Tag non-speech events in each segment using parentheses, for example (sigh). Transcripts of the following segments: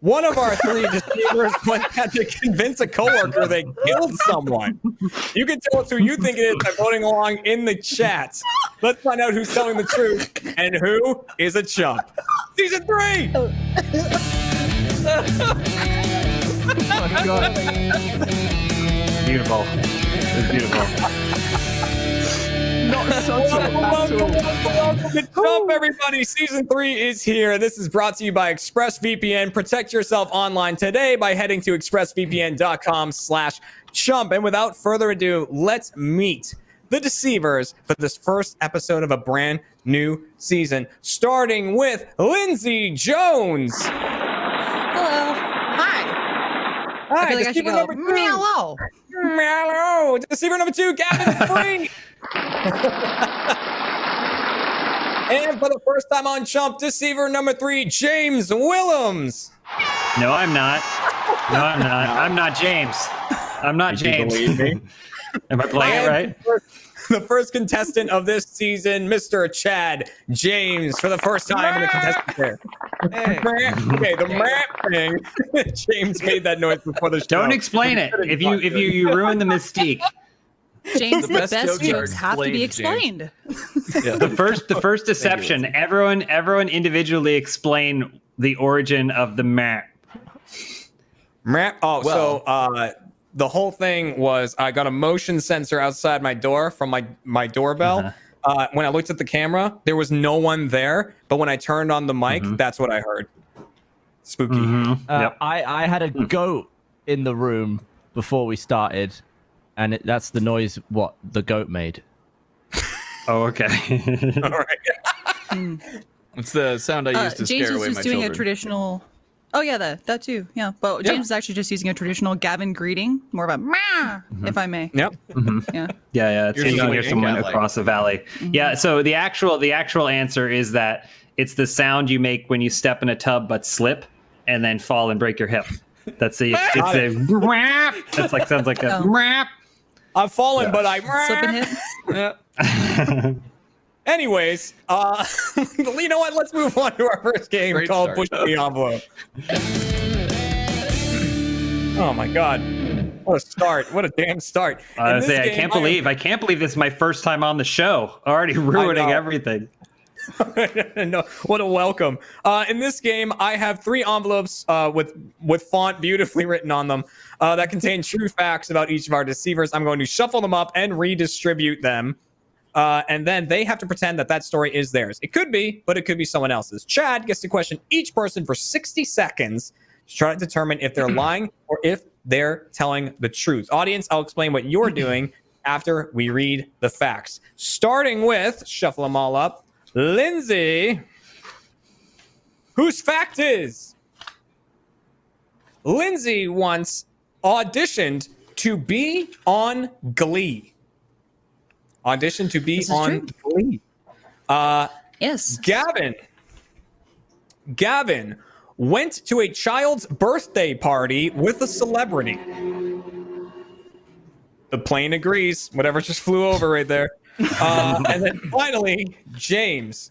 One of our three deceivers (laughs) went had to convince a coworker they killed someone. You can tell us who you think it is by voting along in the chat. Let's find out who's telling the truth and who is a chump. Season three. Oh. (laughs) Beautiful. It's beautiful. Not (laughs) such a Welcome, welcome, welcome, welcome to Chump, everybody. Season three is here. This is brought to you by ExpressVPN. Protect yourself online today by heading to expressvpn.com slash chump. And without further ado, let's meet the deceivers for this first episode of a brand new season, starting with Lindsay Jones. Hello. Hi. Hi, I feel like I should deceiver go. number two. Meow. Mellow. Deceiver number two, Gavin Free. (laughs) (laughs) and for the first time on Chump, deceiver number three, James Willems. No, I'm not. No, I'm not. I'm not James. I'm not Did you James. believe me? (laughs) Am I playing it right? the first- The first contestant of this season, Mr. Chad James, for the first time in the contestant chair. Okay, the map thing. (laughs) James made that noise before the show. Don't explain it. If you if you you ruin the mystique. James, The the best best, jokes jokes have to be explained, explained. Yeah. The first the first deception. Everyone everyone individually explain the origin of the map. Map. Oh, Well- so uh, the whole thing was I got a motion sensor outside my door from my my doorbell. Uh-huh. uh when I looked at the camera, there was no one there. But when I turned on the mic, Mhm. that's what I heard. Spooky. Mhm. Uh, Yep. I, I had a goat in the room before we started, and it, that's the noise what the goat made. (laughs) Oh, okay. (laughs) All right. (laughs) It's the sound I Uh, use to James scare was away just my doing children. a traditional. Oh yeah, that that too. Yeah, but Yeah. James is actually just using a traditional Gavin greeting, more of a "Meow," if I may. Yep. Mhm. Yeah. Yeah, yeah. It's You're you just can hear waiting, someone cat-like. across the valley. Yeah. So the actual the actual answer is that it's the sound you make when you step in a tub but slip and then fall and break your hip. That's the it's, Got it's a rap. That's like sounds like a Oh. rap. I've fallen, Yeah. but I Slip and hit. Yeah. Anyways, uh, (laughs) you know what? Let's move on to our first game Great called start. Push the Envelope. oh my god. What a start. What a damn start. Was say I can't believe I can't believe this is my first time on the show. (laughs) Already ruining everything. (laughs) no, what a welcome. Uh, in this game, I have three envelopes uh, with with font beautifully written on them uh, that contain (laughs) true facts about each of our deceivers. I'm going to shuffle them up and redistribute them, uh, and then they have to pretend that that story is theirs. It could be, but it could be someone else's. Chad gets to question each person for 60 seconds to try to determine if they're (clears throat) lying or if they're telling the truth. Audience, I'll explain what you're (clears throat) doing after we read the facts. Starting with shuffle them all up. Lindsay, whose fact is Lindsay once auditioned to be on Glee. Auditioned to be on Glee. Uh, Yes. Gavin. Gavin went to a child's birthday party with a celebrity. The plane agrees. Whatever just flew over right there. Uh, and then finally, James.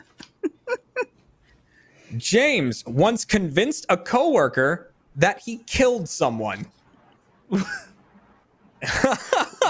James once convinced a coworker that he killed someone. (laughs)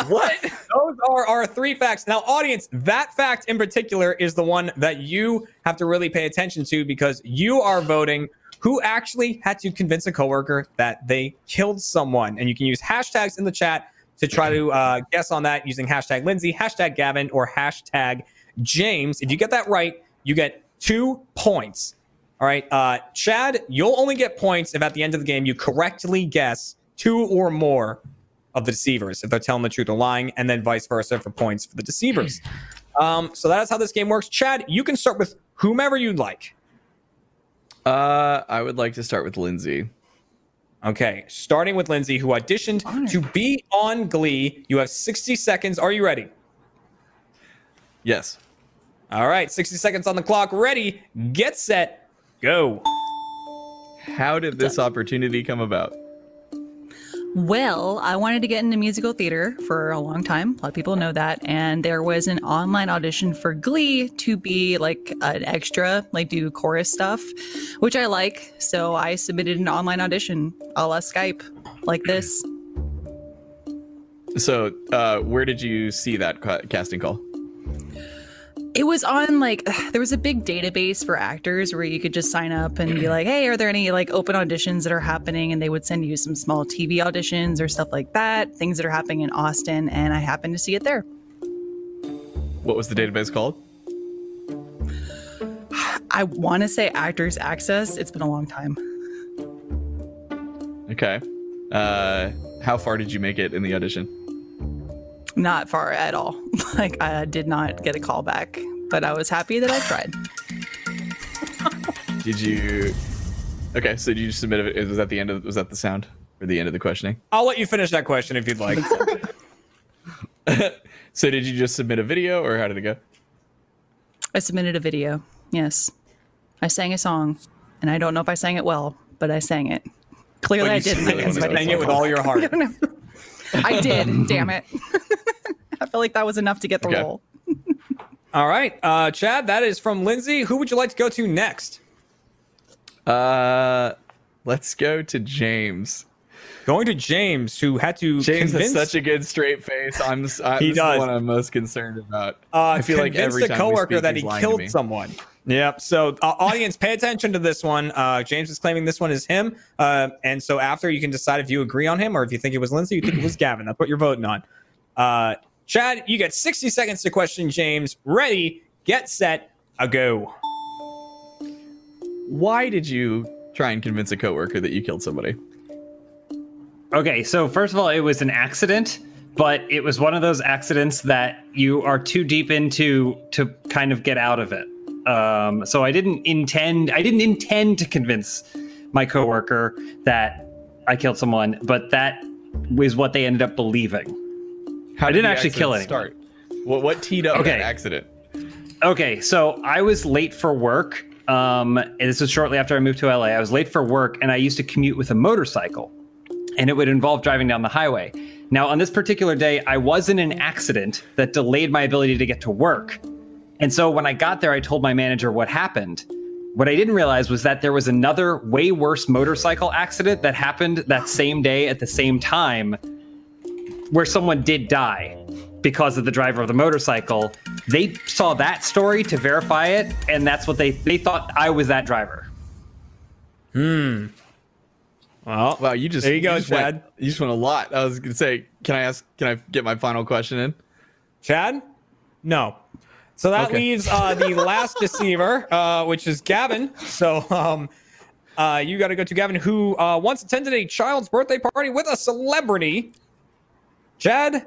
what? Those are our three facts. Now, audience, that fact in particular is the one that you have to really pay attention to because you are voting who actually had to convince a coworker that they killed someone. And you can use hashtags in the chat to try to uh, guess on that using hashtag Lindsay, hashtag Gavin, or hashtag James. If you get that right, you get two points. All right, uh, Chad, you'll only get points if at the end of the game you correctly guess two or more of the deceivers if they're telling the truth or lying, and then vice versa for points for the deceivers. (clears throat) Um, so that is how this game works. Chad, you can start with whomever you'd like. Uh, I would like to start with Lindsay. Okay, starting with Lindsay, who auditioned Honored. to be on Glee. You have 60 seconds. Are you ready? Yes. All right, 60 seconds on the clock. Ready, get set, go. How did this opportunity come about? Well, I wanted to get into musical theater for a long time. A lot of people know that. And there was an online audition for Glee to be like an extra, like do chorus stuff, which I like. So I submitted an online audition a la Skype, like this. So, uh, where did you see that ca- casting call? It was on like (sighs) there was a big database for actors where you could just sign up and be like, "Hey, are there any like open auditions that are happening?" And they would send you some small TV auditions or stuff like that, things that are happening in Austin, and I happened to see it there. What was the database called? (sighs) I want to say Actors Access. It's been a long time. Okay. Uh, how far did you make it in the audition? Not far at all. (laughs) like I did not get a call back, but I was happy that I tried. Did you? Okay, so did you submit it? Was that the end of? Was that the sound or the end of the questioning? I'll let you finish that question if you'd like. (laughs) So did you just submit a video, or how did it go? I submitted a video. Yes. I sang a song, and I don't know if I sang it well, but I sang it. Clearly, But I didn't. really I Sang it with all your heart. (laughs) I did. (laughs) damn it. (laughs) I feel like that was enough to get the Okay. role. (laughs) All right, uh, Chad, that is from Lindsay. Who would you like to go to next? Uh, let's go to James. Going to James, who had to James convince, has such a good straight face. I'm. s- I, He this does. is what I'm most concerned about. uh, I feel like convinced every a time we coworker speak, that he's he lying to killed someone. Yep. So, uh, audience, pay attention to this one. Uh, James is claiming this one is him, uh, and so after you can decide if you agree on him or if you think it was Lindsay, you think it was (clears throat) Gavin. That's what you're voting on. Uh, Chad, you get 60 seconds to question James. Ready, get set, a go. Why did you try and convince a coworker that you killed somebody? Okay, so first of all, it was an accident, but it was one of those accidents that you are too deep into to kind of get out of it. Um, so I didn't intend I didn't intend to convince my coworker that I killed someone, but that was what they ended up believing. How I didn't actually kill anyone. Start. What what teed up Okay. that accident? Okay, so I was late for work. Um, this was shortly after I moved to LA. I was late for work, and I used to commute with a motorcycle, and it would involve driving down the highway. Now, on this particular day, I was in an accident that delayed my ability to get to work. And so when I got there, I told my manager what happened. What I didn't realize was that there was another way worse motorcycle accident that happened that same day at the same time where someone did die because of the driver of the motorcycle. They saw that story to verify it, and that's what they they thought I was that driver. Hmm. Well, Wow, you just There you go, just went- Chad. you just went a lot. I was gonna say, can I ask? Can I get my final question in? Chad? No. So that Okay. leaves uh, the last (laughs) deceiver, uh, which is Gavin. So um, uh, you got to go to Gavin, who uh, once attended a child's birthday party with a celebrity. Chad,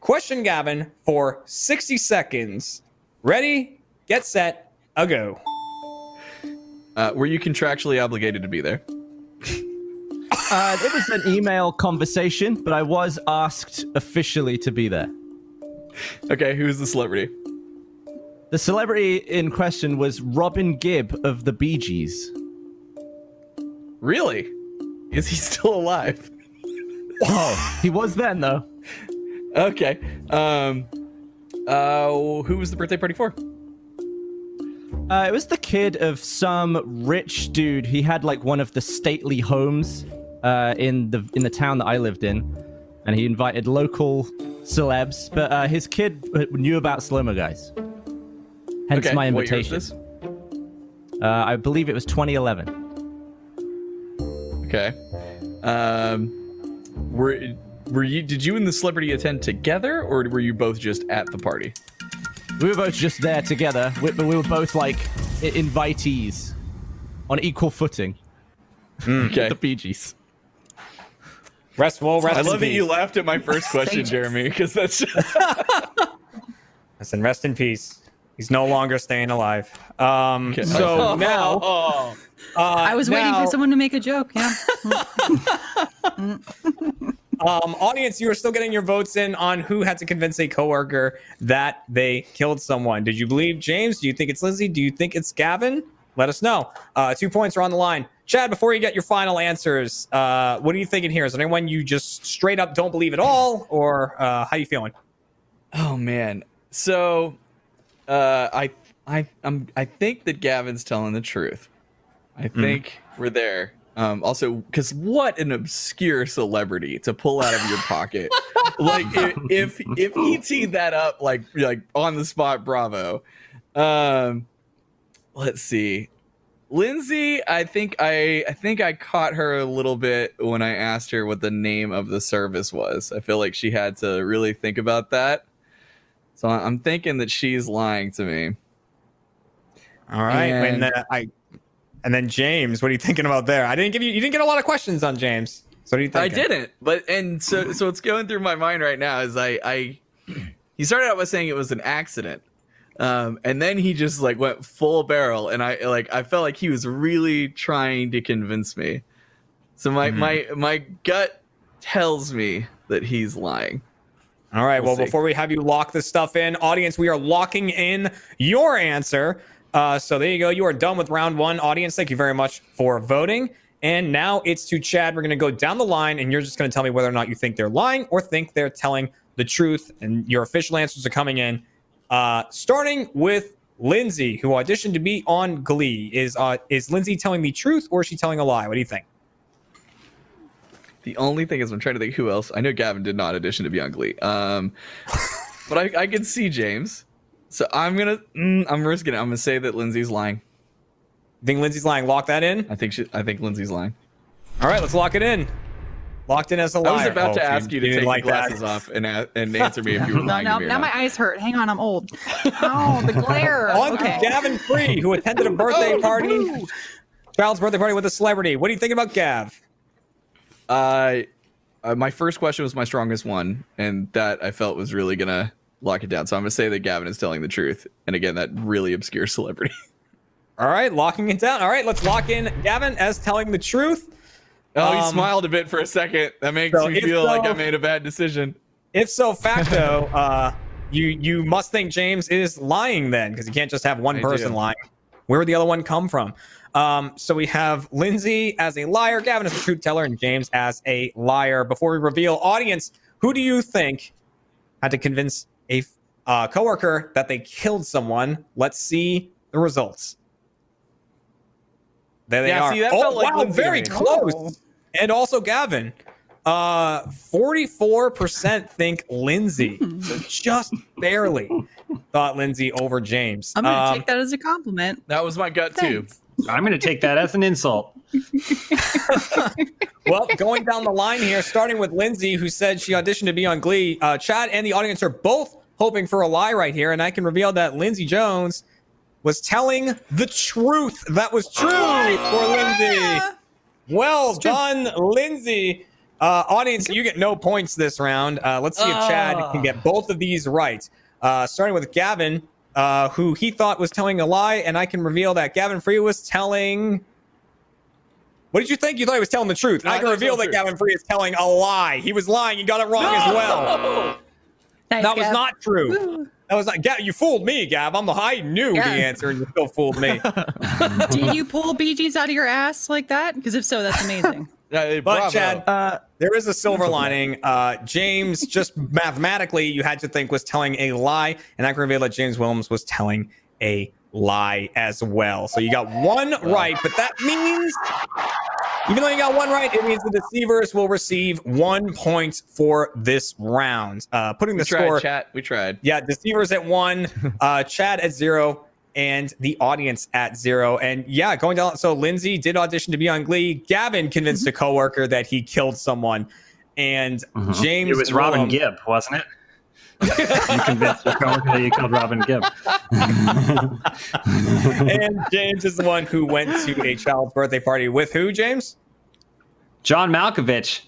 question Gavin for 60 seconds. Ready, get set, a go. Uh, were you contractually obligated to be there? (laughs) Uh, it was an email conversation, but I was asked officially to be there. Okay, who's the celebrity? The celebrity in question was Robin Gibb of the Bee Gees. Really? Is he still alive? Oh, he was then though. Okay. Um. Uh, who was the birthday party for? Uh, it was the kid of some rich dude. He had like one of the stately homes uh, in the in the town that I lived in, and he invited local celebs. But uh, his kid uh, knew about mo guys. Hence Okay. my what year was invitation. this? Uh, I believe it was 2011. Okay. Um. Were were you? Did you and the celebrity attend together, or were you both just at the party? We were both just there together, but we were both like invitees on equal footing. Okay. (laughs) The Bee Gees. Rest well, rest I in love that peace. you laughed at my first (laughs) question, Jeremy, because that's (laughs) Listen, rest in peace. He's no longer staying alive. Um, so (laughs) now, Oh. (laughs) uh, I was waiting for someone to make a joke. Yeah. (laughs) Um, audience, you are still getting your votes in on who had to convince a coworker that they killed someone. Did you believe James? Do you think it's Lindsay? Do you think it's Gavin? let us know. Uh, two points are on the line. Chad, before you get your final answers, uh, what are you thinking here? Is anyone you just straight up don't believe at all, or uh, how are you feeling? Oh man. So uh I I I'm I think that Gavin's telling the truth. I think we're there. Um also cuz what an obscure celebrity to pull out of your pocket. (laughs) like if if if he teed that up like like on the spot bravo. Um let's see. Lindsay, I think I I think I caught her a little bit when I asked her what the name of the service was. I feel like she had to really think about that. So I'm thinking that she's lying to me. All right, and, And- then I, and then James, what are you thinking about there? I didn't give you, you didn't get a lot of questions on James. So what do you think? I didn't, but and so so what's going through my mind right now is I I he started out by saying it was an accident. Um, and then he just like went full barrel and I like I felt like he was really trying to convince me. So my Mhm. my my gut tells me that he's lying. All right. We'll Well, before we have you lock this stuff in, audience, we are locking in your answer. Uh, so there you go. You are done with round one. Audience, thank you very much for voting. And now it's to Chad. We're going to go down the line, and you're just going to tell me whether or not you think they're lying or think they're telling the truth. And your official answers are coming in. Uh, starting with Lindsay, who auditioned to be on Glee. Is uh, is Lindsay telling the truth or is she telling a lie? What do you think? The only thing is, I'm trying to think who else. I know Gavin did not audition to be on Glee, um, (laughs) but I, I can see James. So I'm gonna, mm, I'm risking it. I'm gonna say that Lindsay's lying. Think Lindsay's lying? Lock that in. I think she, I think Lindsay's lying. All right, let's lock it in. Locked in as a I liar. was about Oh, to ask you to take like the that. glasses off and and answer me if you (laughs) were No, lying no, to me now my eyes hurt. Hang on, I'm old. (laughs) Oh, the glare. On okay. to Gavin Free, who attended a birthday party, child's birthday party with a celebrity. What are you thinking about Gav? Uh, uh, my first question was my strongest one, and that I felt was really gonna lock it down. So I'm gonna say that Gavin is telling the truth, and again, that really obscure celebrity. (laughs) All right, locking it down. All right, let's lock in Gavin as telling the truth. oh, he Um, smiled a bit for a second. That makes so me feel like I made a bad decision. If so facto, (laughs) uh, you you must think James is lying then, because you can't just have one I person do. lying. Where would the other one come from? Um, so we have Lindsay as a liar, Gavin as a truth teller, and James as a liar. Before we reveal, audience, who do you think had to convince a uh, coworker that they killed someone? Let's see the results. There they Yeah, are. see, that oh, felt like wow, Lindsay very close. Oh. And also Gavin. Uh, 44% think Lindsay. (laughs) So just barely thought Lindsay over James. I'm gonna Um, take that as a compliment. That was my gut too. Thanks. I'm going to take that as an insult. (laughs) well, going down the line here, starting with Lindsay, who said she auditioned to be on Glee. Uh, Chad and the audience are both hoping for a lie right here, and I can reveal that Lindsay Jones was telling the truth. That was true for Lindsay. Well done, Lindsay. Uh, audience, you get no points this round. Uh, let's see if Chad can get both of these right. Uh, starting with Gavin, uh, who he thought was telling a lie, and I can reveal that Gavin Free was telling. What did you think? You thought he was telling the truth. No, I I can thought reveal that telling Gavin Free is telling a lie. He was lying. You got it wrong as well. Nice, That was not true. That was not. Gav, you fooled me, Gav. I'm the. I knew Yeah. the answer, and you still fooled me. (laughs) Did you pull Bee Gees out of your ass like that? Because if so, that's amazing. Uh, But bravo. Chad, Uh, There is a silver lining. Uh, James, just mathematically, you had to think was telling a lie, and I can reveal that James Willems was telling a lie as well. So you got one right, but that means, even though you got one right, it means the deceivers will receive one point for this round. Uh, putting we the tried, score, chat. We tried. yeah, deceivers at one, (laughs) uh, Chad at zero, and the audience at zero. And yeah, going down. So Lindsay did audition to be on Glee. Gavin convinced a coworker that he killed someone, and James. It was Robin Willem- Gibb, wasn't it? you convinced your coworker that you killed Robin Gibb. (laughs) and James is the one who went to a child's birthday party with who? James. John Malkovich.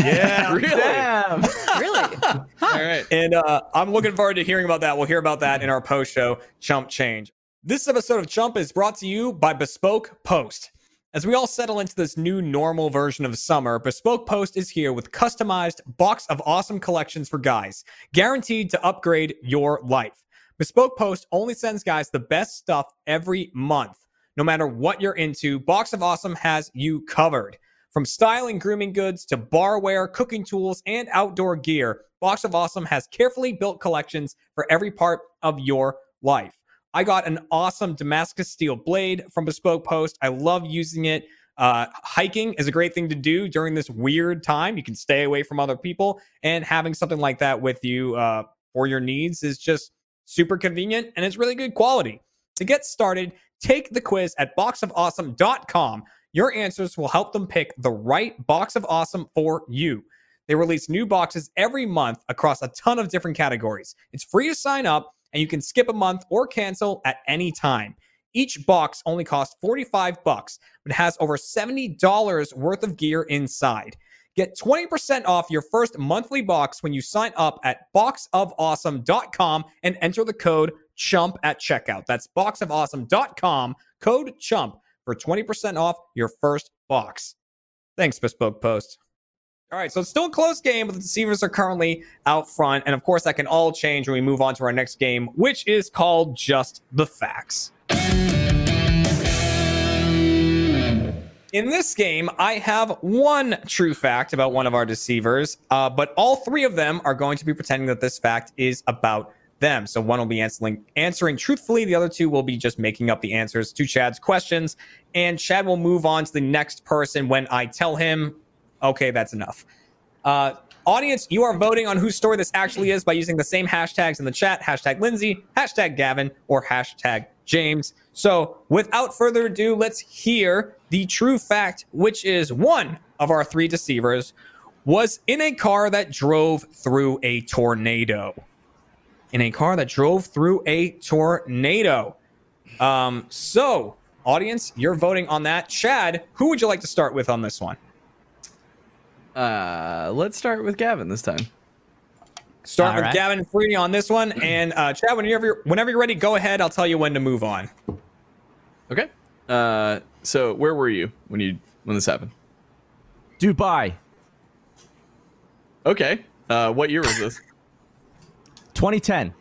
Yeah, (laughs) Really? damn. really? (laughs) All right. And uh, I'm looking forward to hearing about that. We'll hear about that in our post show, Chump Change. This episode of Chump is brought to you by Bespoke Post. As we all settle into this new normal version of summer, Bespoke Post is here with customized box of awesome collections for guys, guaranteed to upgrade your life. Bespoke Post only sends guys the best stuff every month. No matter what you're into, Box of Awesome has you covered. From styling grooming goods to barware, cooking tools, and outdoor gear, Box of Awesome has carefully built collections for every part of your life. I got an awesome Damascus steel blade from Bespoke Post. I love using it. Uh, hiking is a great thing to do during this weird time. You can stay away from other people, and having something like that with you uh, for your needs is just super convenient and it's really good quality. To get started, take the quiz at boxofawesome.com. Your answers will help them pick the right box of awesome for you. They release new boxes every month across a ton of different categories. It's free to sign up, and you can skip a month or cancel at any time. Each box only costs 45 bucks, but has over $70 worth of gear inside. Get 20% off your first monthly box when you sign up at boxofawesome.com and enter the code CHUMP at checkout. That's boxofawesome.com, code CHUMP for 20% off your first box. Thanks, Bespoke Post. All right, so it's still a close game, but the deceivers are currently out front. And of course, that can all change when we move on to our next game, which is called Just the Facts. In this game, I have one true fact about one of our deceivers, uh, but all three of them are going to be pretending that this fact is about them. So one will be answering answering truthfully, the other two will be just making up the answers to Chad's questions, and Chad will move on to the next person when I tell him, "Okay, that's enough." Uh, audience, you are voting on whose story this actually is by using the same hashtags in the chat: hashtag Lindsay, hashtag Gavin, or hashtag James. So, without further ado, let's hear the true fact, which is one of our three deceivers was in a car that drove through a tornado. In a car that drove through a tornado. Um, so, audience, you're voting on that. Chad, who would you like to start with on this one? Uh, let's start with Gavin this time. Start All with right. Gavin Free on this one. And uh, Chad, whenever you're, whenever you're ready, go ahead. I'll tell you when to move on. Okay. Uh, so where were you when you when this happened? Dubai, Okay. Uh, what year was this? 2010.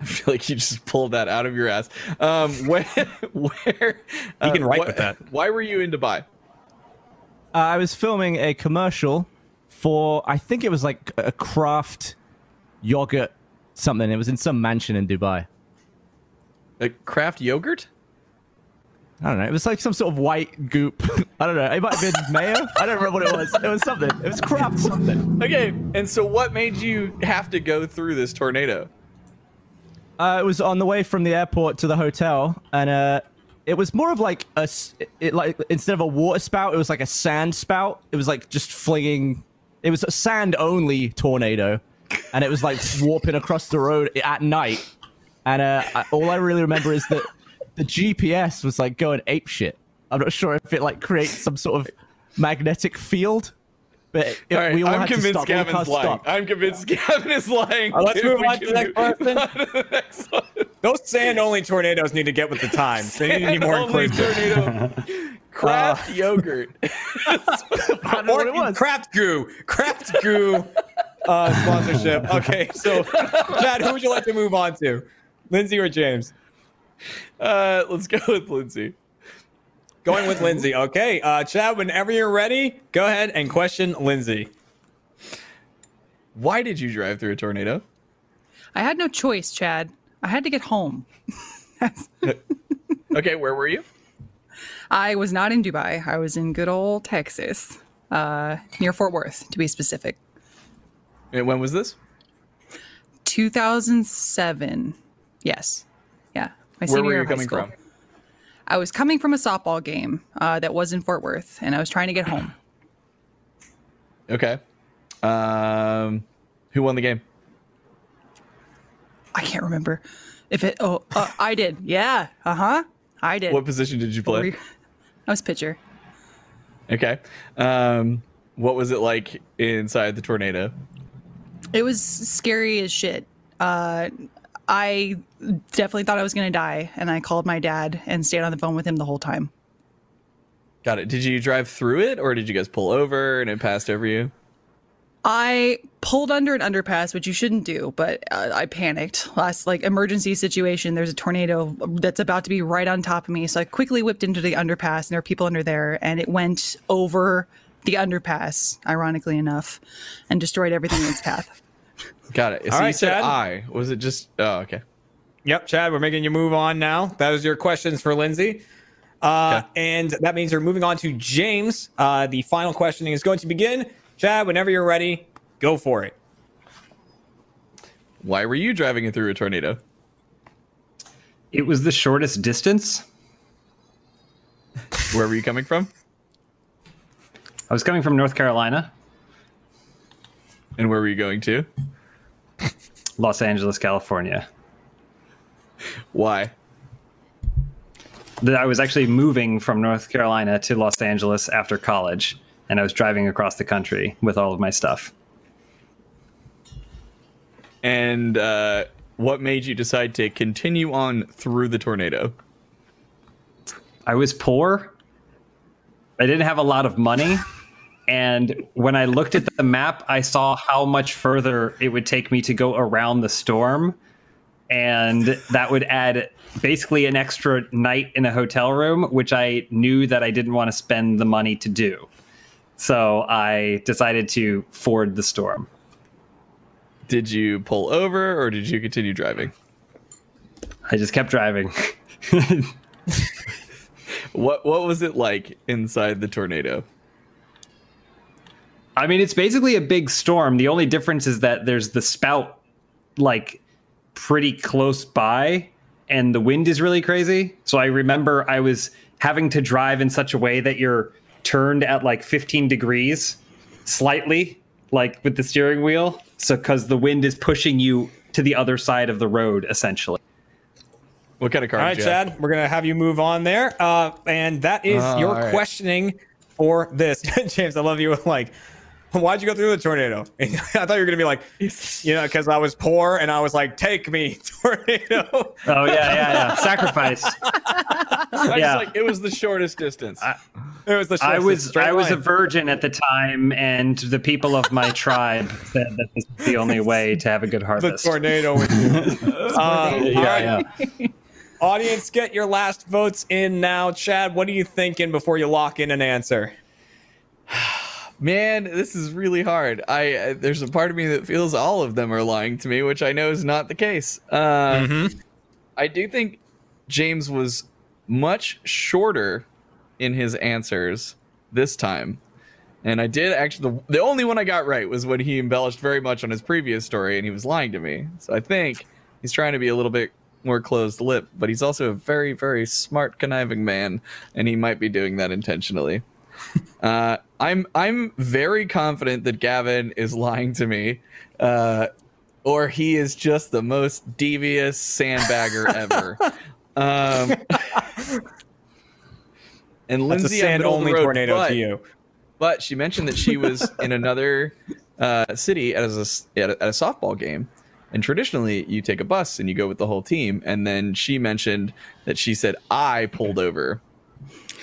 I feel like you just pulled that out of your ass. Um, (laughs) where, where? uh, You can write what- with that. Why were you in Dubai? Uh, I was filming a commercial for, I think it was like a craft yogurt something. It was in some mansion in Dubai. Like craft yogurt? I don't know. It was like some sort of white goop. (laughs) I don't know. It might have been mayo. I don't remember what it was. It was something. It was craft something. Okay. And so, what made you have to go through this tornado? Uh, it was on the way from the airport to the hotel, and uh, it was more of like a it like instead of a water spout, it was like a sand spout. It was like just flinging. It was a sand only tornado, and it was like (laughs) warping across the road at night. And uh, I, all I really remember is that the GPS was like going ape shit. I'm not sure if it like creates some sort of magnetic field, but it, All right, we all I'm had to convinced stop. Gavin's cars lying. stopped. I'm convinced Gavin is lying. Uh, let's move on to the next person. on to the next one. (laughs) Those sand only tornadoes need to get with the times. They need to be more Only inclusive. tornado. (laughs) Craft yogurt. (laughs) I don't know it Or. Craft Goo. Craft Goo uh, sponsorship. Okay, so Chad, who would you like to move on to? Lindsay or James? Uh, let's go with Lindsay. Going with Lindsay. Okay, uh, Chad, whenever you're ready, go ahead and question Lindsay. Why did you drive through a tornado? I had no choice, Chad. I had to get home. (laughs) Okay, where were you? I was not in Dubai. I was in good old Texas, uh, near Fort Worth, to be specific. And when was this? 2007. Yes. Yeah. My Where were you coming school. from? I was coming from a softball game uh, that was in Fort Worth, and I was trying to get home. Okay. Um, who won the game? I can't remember if it. Oh, uh, I did. Yeah. Uh huh. I did. What position did you play? I was pitcher. Okay. Um, what was it like inside the tornado? It was scary as shit. Uh, I definitely thought I was going to die, and I called my dad and stayed on the phone with him the whole time. Got it. Did you drive through it, or did you guys pull over and it passed over you? I pulled under an underpass, which you shouldn't do, but uh, I panicked. Last like emergency situation, there's a tornado that's about to be right on top of me, so I quickly whipped into the underpass, and there are people under there, and it went over the underpass, ironically enough, and destroyed everything in its path. Got it. So All you right, said Chad. I. Was it just? Oh, okay. Yep, Chad, we're making you move on now. That was your questions for Lindsay. Uh, Okay. And that means we're moving on to James. Uh, the final questioning is going to begin. Chad, whenever you're ready, go for it. Why were you driving it through a tornado? It was the shortest distance. (laughs) Where were you coming from? I was coming from North Carolina, And where were you going to? Los Angeles, California. Why? That I was actually moving from North Carolina to Los Angeles after college, and I was driving across the country with all of my stuff. And uh, what made you decide to continue on through the tornado? I was poor. I didn't have a lot of money. And when I looked at the map, I saw how much further it would take me to go around the storm. And that would add basically an extra night in a hotel room, which I knew that I didn't want to spend the money to do. So I decided to ford the storm. Did you pull over or did you continue driving? I just kept driving. (laughs) What What was it like inside the tornado? I mean, it's basically a big storm. The only difference is that there's the spout, like, pretty close by, and the wind is really crazy. So I remember I was having to drive in such a way that you're turned at like 15 degrees, slightly, like with the steering wheel. So, because the wind is pushing you to the other side of the road, essentially. What kind of car? All did right, you have? Chad, we're going to have you move on there. Uh, and that is Uh, your all right. questioning for this. (laughs) James, I love you. (laughs) Like, why'd you go through the tornado? I thought you were going to be like, you know, because I was poor and I was like, take me, tornado. Oh, yeah, yeah, yeah. Sacrifice. I was Yeah. like, it was the shortest distance. It was the I was straight I was a virgin at the time, and the people of my tribe said that this is the only way to have a good harvest. the harvest. tornado with you. Uh, all right. yeah, yeah. Audience, get your last votes in now. Chad, what are you thinking before you lock in an answer? Man, this is really hard. I uh, there's a part of me that feels all of them are lying to me, which I know is not the case. Uh, I do think James was much shorter in his answers this time. And I did actually the, the only one I got right was when he embellished very much on his previous story and he was lying to me. So I think he's trying to be a little bit more closed lip, but he's also a very very smart conniving man and he might be doing that intentionally. (laughs) Uh, I'm I'm very confident that Gavin is lying to me, uh, or he is just the most devious sandbagger (laughs) ever. Um, and That's Lindsay, sand middle of the only road, tornado but, to you. But she mentioned that she was in (laughs) another uh, city as a, at a at a softball game. And traditionally, you take a bus and you go with the whole team. And then she mentioned that she said I pulled over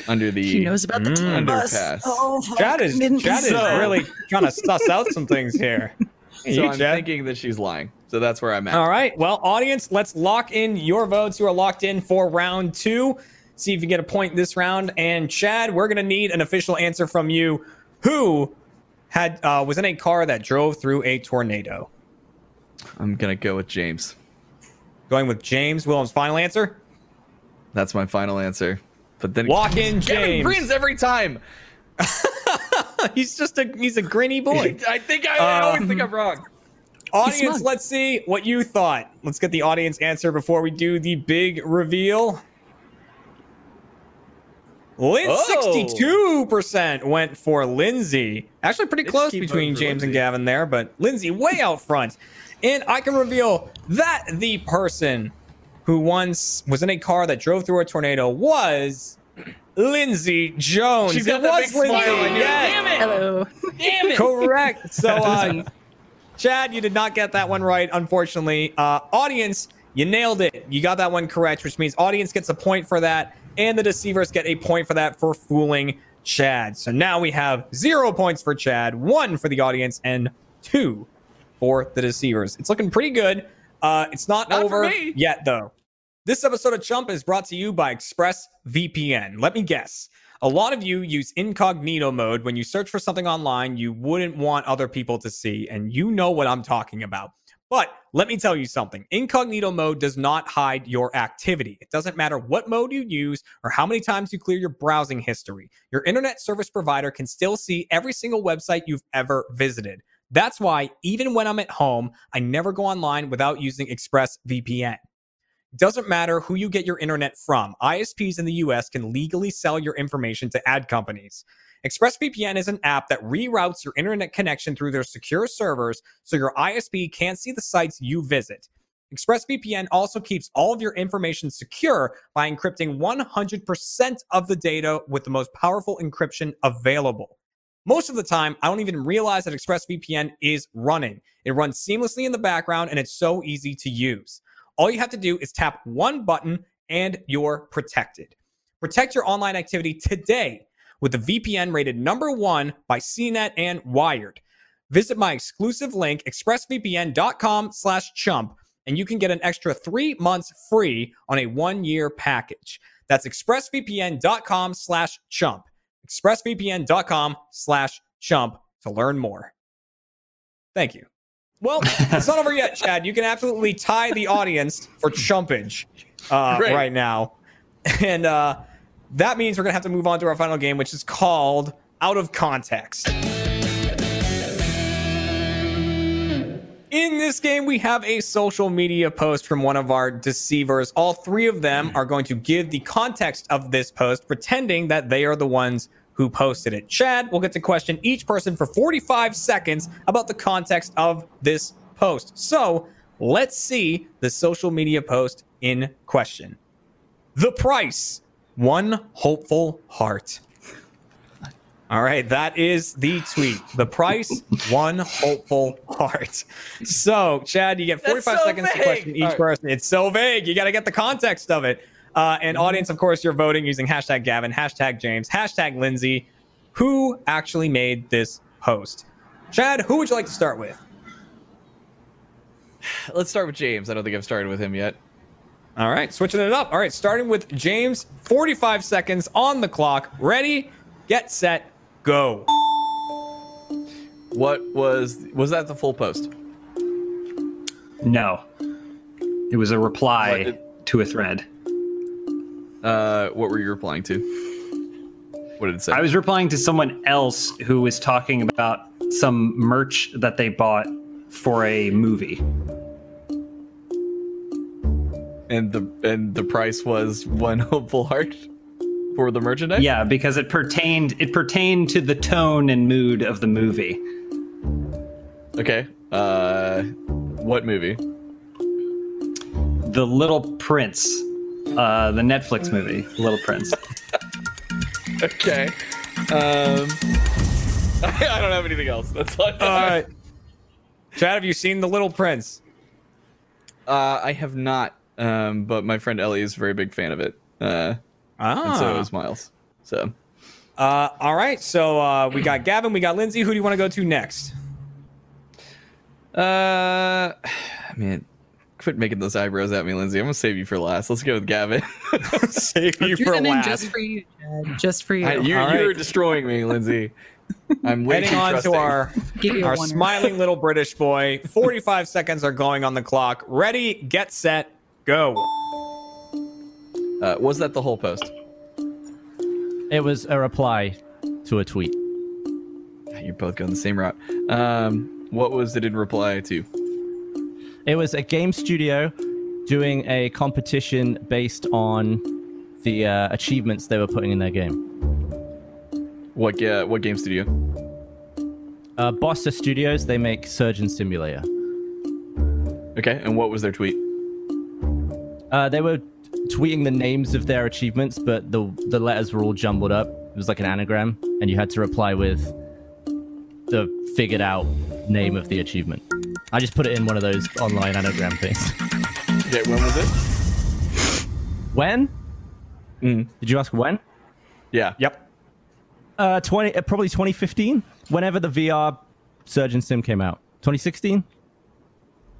under the He knows about the team bus. underpass. Oh, fuck. Chad is Didn't Chad is really trying to suss out some things here. (laughs) So You, I'm Chad? thinking that she's lying. So that's where I'm at. All right. Well, audience, let's lock in your votes who are locked in for round two. See if you get a point this round. And Chad, we're gonna need an official answer from you. Who had uh, was in a car that drove through a tornado? I'm gonna go with James. Going with James Willems. Final answer. That's my final answer. But then Lock in Kevin James. grins every time. (laughs) he's just a he's a grinny boy. (laughs) I think I, I always Um, think I'm wrong. (laughs) audience, let's see what you thought. Let's get the audience answer before we do the big reveal. Lynn, Oh. 62% went for Lindsay. Actually, pretty They close between voting for James and Gavin there, but Lindsay way out front. And I can reveal that the person who once was in a car that drove through a tornado was Lindsay Jones. She's got It that was big smile. Lindsay, I knew yes. Damn it! Hello. Damn it! Correct. (laughs) So, uh, Chad, you did not get that one right, unfortunately. Uh, audience, you nailed it. You got that one correct, which means audience gets a point for that, and the deceivers get a point for that for fooling Chad. So now we have zero points for Chad, one for the audience, and two for the deceivers. It's looking pretty good. Uh, it's not, Not over yet, though. This episode of Chump is brought to you by ExpressVPN. Let me guess. A lot of you use incognito mode when you search for something online you wouldn't want other people to see, and you know what I'm talking about. But let me tell you something incognito mode does not hide your activity. It doesn't matter what mode you use or how many times you clear your browsing history. Your internet service provider can still see every single website you've ever visited. That's why, even when I'm at home, I never go online without using ExpressVPN. Doesn't matter who you get your internet from, ISPs in the US can legally sell your information to ad companies. ExpressVPN is an app that reroutes your internet connection through their secure servers so your ISP can't see the sites you visit. ExpressVPN also keeps all of your information secure by encrypting 100% of the data with the most powerful encryption available. Most of the time, I don't even realize that ExpressVPN is running. It runs seamlessly in the background and it's so easy to use. All you have to do is tap one button and you're protected. Protect your online activity today with the VPN rated number one by CNET and Wired. Visit my exclusive link, expressvpn.com slash chump, and you can get an extra three months free on a one-year package. That's expressvpn.com slash chump. expressvpn.com slash chump to learn more. Thank you. Well, it's not over yet, Chad. You can absolutely tie the audience for chumpage uh, right now. And uh, that means we're going to have to move on to our final game, which is called Out of Context. In this game, we have a social media post from one of our deceivers. All three of them are going to give the context of this post, pretending that they are the ones who posted it. Chad will get to question each person for 45 seconds about the context of this post. So let's see the social media post in question. The price one hopeful heart. All right, that is the tweet. The price, one hopeful heart. So, Chad, you get 45 so seconds to question each right. person. It's so vague. You got to get the context of it. Uh, and Mm-hmm. audience, of course, you're voting using hashtag Gavin, hashtag James, hashtag Lindsay. Who actually made this post? Chad, who would you like to start with? Let's start with James. I don't think I've started with him yet. All right, switching it up. All right, starting with James, 45 seconds on the clock. Ready, get set, go. What was was that the full post? No. It was a reply What did- to a thread. Uh, what were you replying to? What did it say? I was replying to someone else who was talking about some merch that they bought for a movie. and the and the price was one hopeful heart for the merchandise. Yeah, because it pertained it pertained to the tone and mood of the movie. Okay. Uh, what movie? The Little Prince, uh, the Netflix movie, The Little Prince. (laughs) Okay. Um, (laughs) I don't have anything else. That's all. I have. All right. Chad, have you seen The Little Prince? Uh, I have not. Um, but my friend Ellie is a very big fan of it. Uh, Ah. and so is Miles. So Uh, all right. So uh, we got Gavin, we got Lindsay. Who do you want to go to next? Uh, (sighs) man, quit making those eyebrows at me, Lindsay. I'm gonna save you for last. Let's go with Gavin. (laughs) Save you for last. just for you, Chad. Just for you. I- you're, you're destroying me, Lindsay. (laughs) I'm way Heading on trusting. to our Give you a our winner. smiling little British boy. 45 (laughs) seconds are going on the clock. Ready, get set, go. Uh, was that the whole post? It was a reply to a tweet. You're both going the same route. Um, what was it in reply to? It was a game studio doing a competition based on the uh, achievements they were putting in their game. What ga- what game studio? Uh, Bossa Studios, they make Surgeon Simulator. Okay, and what was their tweet? Uh, they were tweeting the names of their achievements, but the the letters were all jumbled up. It was like an anagram, and you had to reply with the figured out name of the achievement. I just put it in one of those online anagram things. Okay, when was it? When? Mhm. Did you ask when? Yeah. Yep. Uh, twenty, uh, probably 2015. Whenever the VR Surgeon Sim came out. 2016.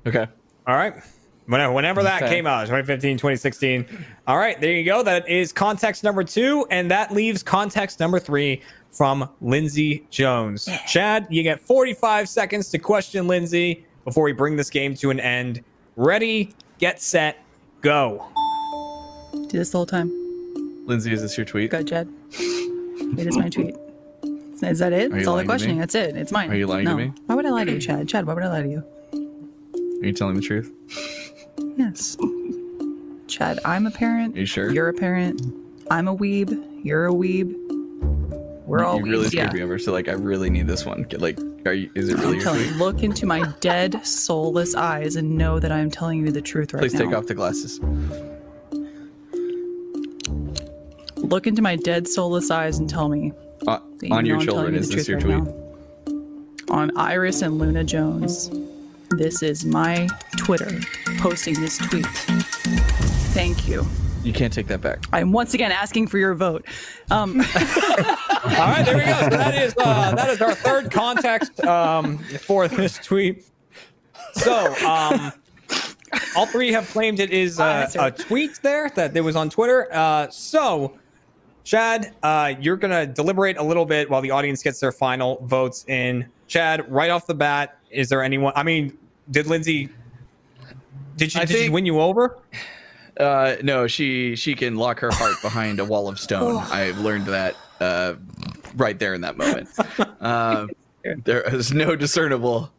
Okay. All right. Whenever, whenever that Okay. came out, 2015, 2016. All right, there you go. That is context number two, and that leaves context number three from Lindsay Jones. Chad, you get 45 seconds to question Lindsay before we bring this game to an end. Ready, get set, go. Do this the whole time. Lindsay, is this your tweet? Go, Jed. It is my (laughs) tweet. Is that it? Are That's all the questioning. That's it. It's mine. Are you lying to me? Why would I lie to you, Chad? Chad, why would I lie to you? Are you telling the truth? Yes. Chad, I'm a parent. Are you sure? You're a parent. I'm a weeb. You're a weeb. We're all you really weebs. screwed Yeah. me over. So like, I really need this one. Like, are you? Is it really I'm your telling you, look into my dead, soulless eyes and know that I'm telling you the truth right Please now. Please take off the glasses. Look into my dead, soulless eyes and tell me Uh, on your I'm children, you is this your truth tweet? now. On Iris and Luna Jones. This is my Twitter posting this tweet. Thank you. You can't take that back. I'm once again asking for your vote. Um, (laughs) All right, there we go. So that is uh, that is our third context um, for this tweet. So, um, all three have claimed it is uh, a tweet there that it was on Twitter. Uh, so, Chad, uh, you're gonna deliberate a little bit while the audience gets their final votes in. Chad, right off the bat, is there anyone? I mean, did Lindsay? Did she, I did she win you over? Uh, no, she she can lock her heart behind a wall of stone. I've learned that uh, right there in that moment. (laughs) there was no discernible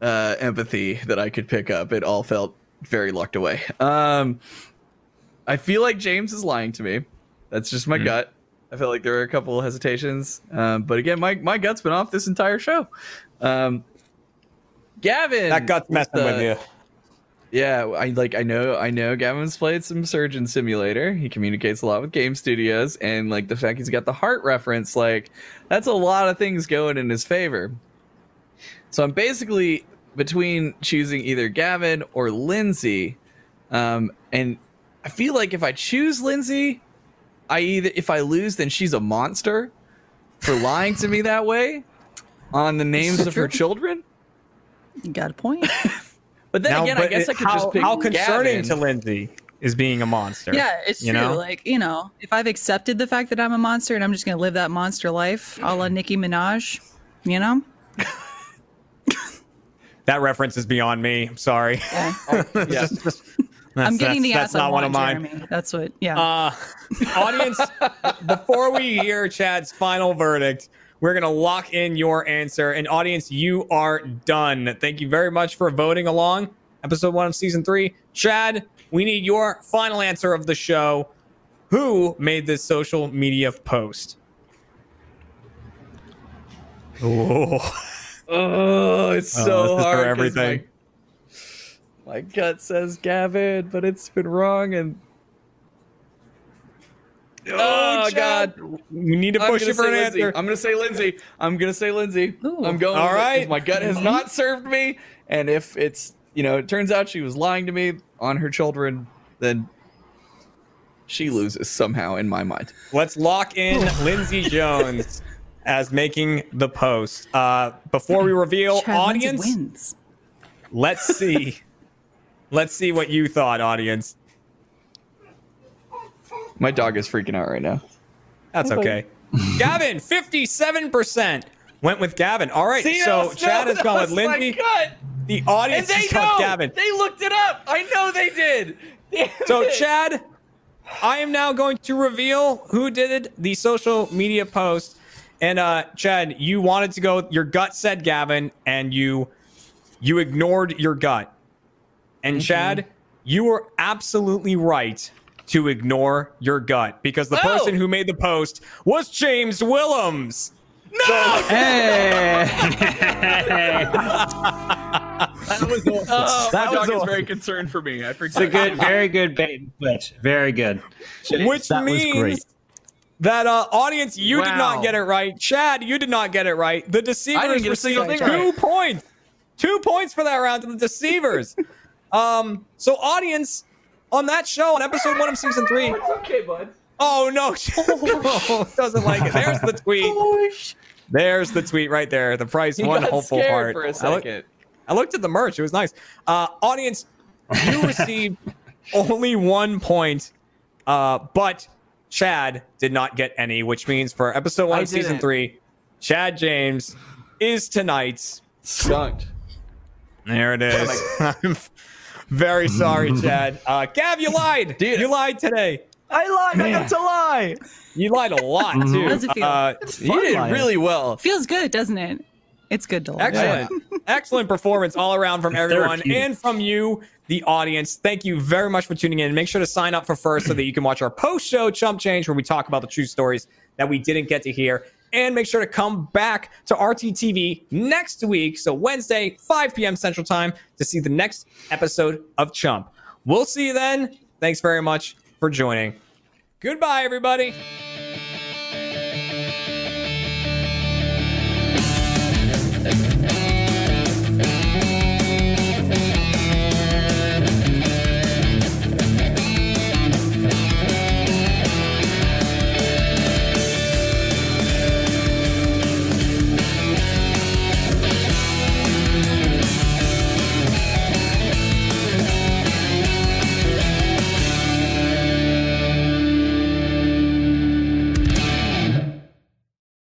uh, empathy that I could pick up. It all felt very locked away. Um, I feel like James is lying to me. That's just my gut. I feel like there are a couple hesitations, um, but again, my my gut's been off this entire show. Um, Gavin, That gut's messing the- with you. Yeah, I like I know I know Gavin's played some Surgeon Simulator. He communicates a lot with game studios and like the fact he's got the heart reference, like that's a lot of things going in his favor. So I'm basically between choosing either Gavin or Lindsay. Um and I feel like if I choose Lindsay, I either if I lose then she's a monster for lying to me that way on the names of her (laughs) children. you got a point. (laughs) But then Now, again, I guess it- I could how, just pick how concerning Gavin. to Lindsay is being a monster. Yeah, it's you true. know? Like, you know, if I've accepted the fact that I'm a monster and I'm just going to live that monster life a la Nicki Minaj, you know? (laughs) That reference is beyond me. I'm sorry. (laughs) Yeah. (laughs) Yeah. That's, I'm getting the that's, ass that's I not one of mine. Jeremy. That's what, yeah. Uh, audience, before we hear Chad's final verdict, we're going to lock in your answer. And audience, you are done. Thank you very much for voting along. Episode one of season three. Chad, we need your final answer of the show. Who made this social media post? Oh, (laughs) Oh, it's Oh, so is for everything. My, my gut says Gavin, but it's been wrong. And oh, God, We need to push gonna you for an Lindsay. answer. I'm gonna say Lindsay. I'm gonna say Lindsay. Ooh. I'm going. All with it 'cause right. My gut has not served me, and if it's you know, it turns out she was lying to me on her children, then she loses somehow in my mind. Let's lock in Lindsay (laughs) Jones as making the post. Uh, before we reveal Chad audience, wins. let's see. (laughs) let's see what you thought, audience. My dog is freaking out right now. That's okay. (laughs) Gavin, 57% went with Gavin. All right, See, so was- Chad no, has gone with was my Lindsay. gut. The And audience they has got know. Gavin. They looked it up. I know they did. Damn So, it. Chad, I am now going to reveal who did the social media post. And uh, Chad, you wanted to go. Your gut said Gavin, and you you ignored your gut. And Chad, you were absolutely right to ignore your gut because the Oh. person who made the post was James Willems. (laughs) Hey! That was awesome. Oh, that was dog is awesome. very concerned for me. I it's a good, very good bait and switch. Very good. Which that was means great. that uh, audience, you did not get it right. Chad, you did not get it right. The deceivers I didn't get a received single two right. points. Two points for that round to the deceivers. (laughs) um, so audience on that show on episode one of season three. It's okay, bud. Oh no, (laughs) doesn't like it. There's the tweet. There's the tweet right there. The price, one hopeful part. for a I look- second. I looked at the merch. It was nice. Uh, audience, you (laughs) received only one point, uh, but Chad did not get any, which means for episode one I of season three, Chad James is tonight's. Skunked. There it is. (laughs) I'm very (laughs) sorry, Chad. Uh, Gav, you lied. Dude. You lied today. I lied. I got to lie. You lied a lot, too. How does it feel? Uh, You did lying. really well. Feels good, doesn't it? It's good to lie. Excellent. Excellent performance all around from (laughs) everyone and from you, the audience. Thank you very much for tuning in. Make sure to sign up for first so that you can watch our post show Chump Change where we talk about the true stories that we didn't get to hear. And make sure to come back to RTTV next week, so Wednesday, 5 p.m. Central Time, to see the next episode of Chump. We'll see you then. Thanks very much for joining. Goodbye, everybody.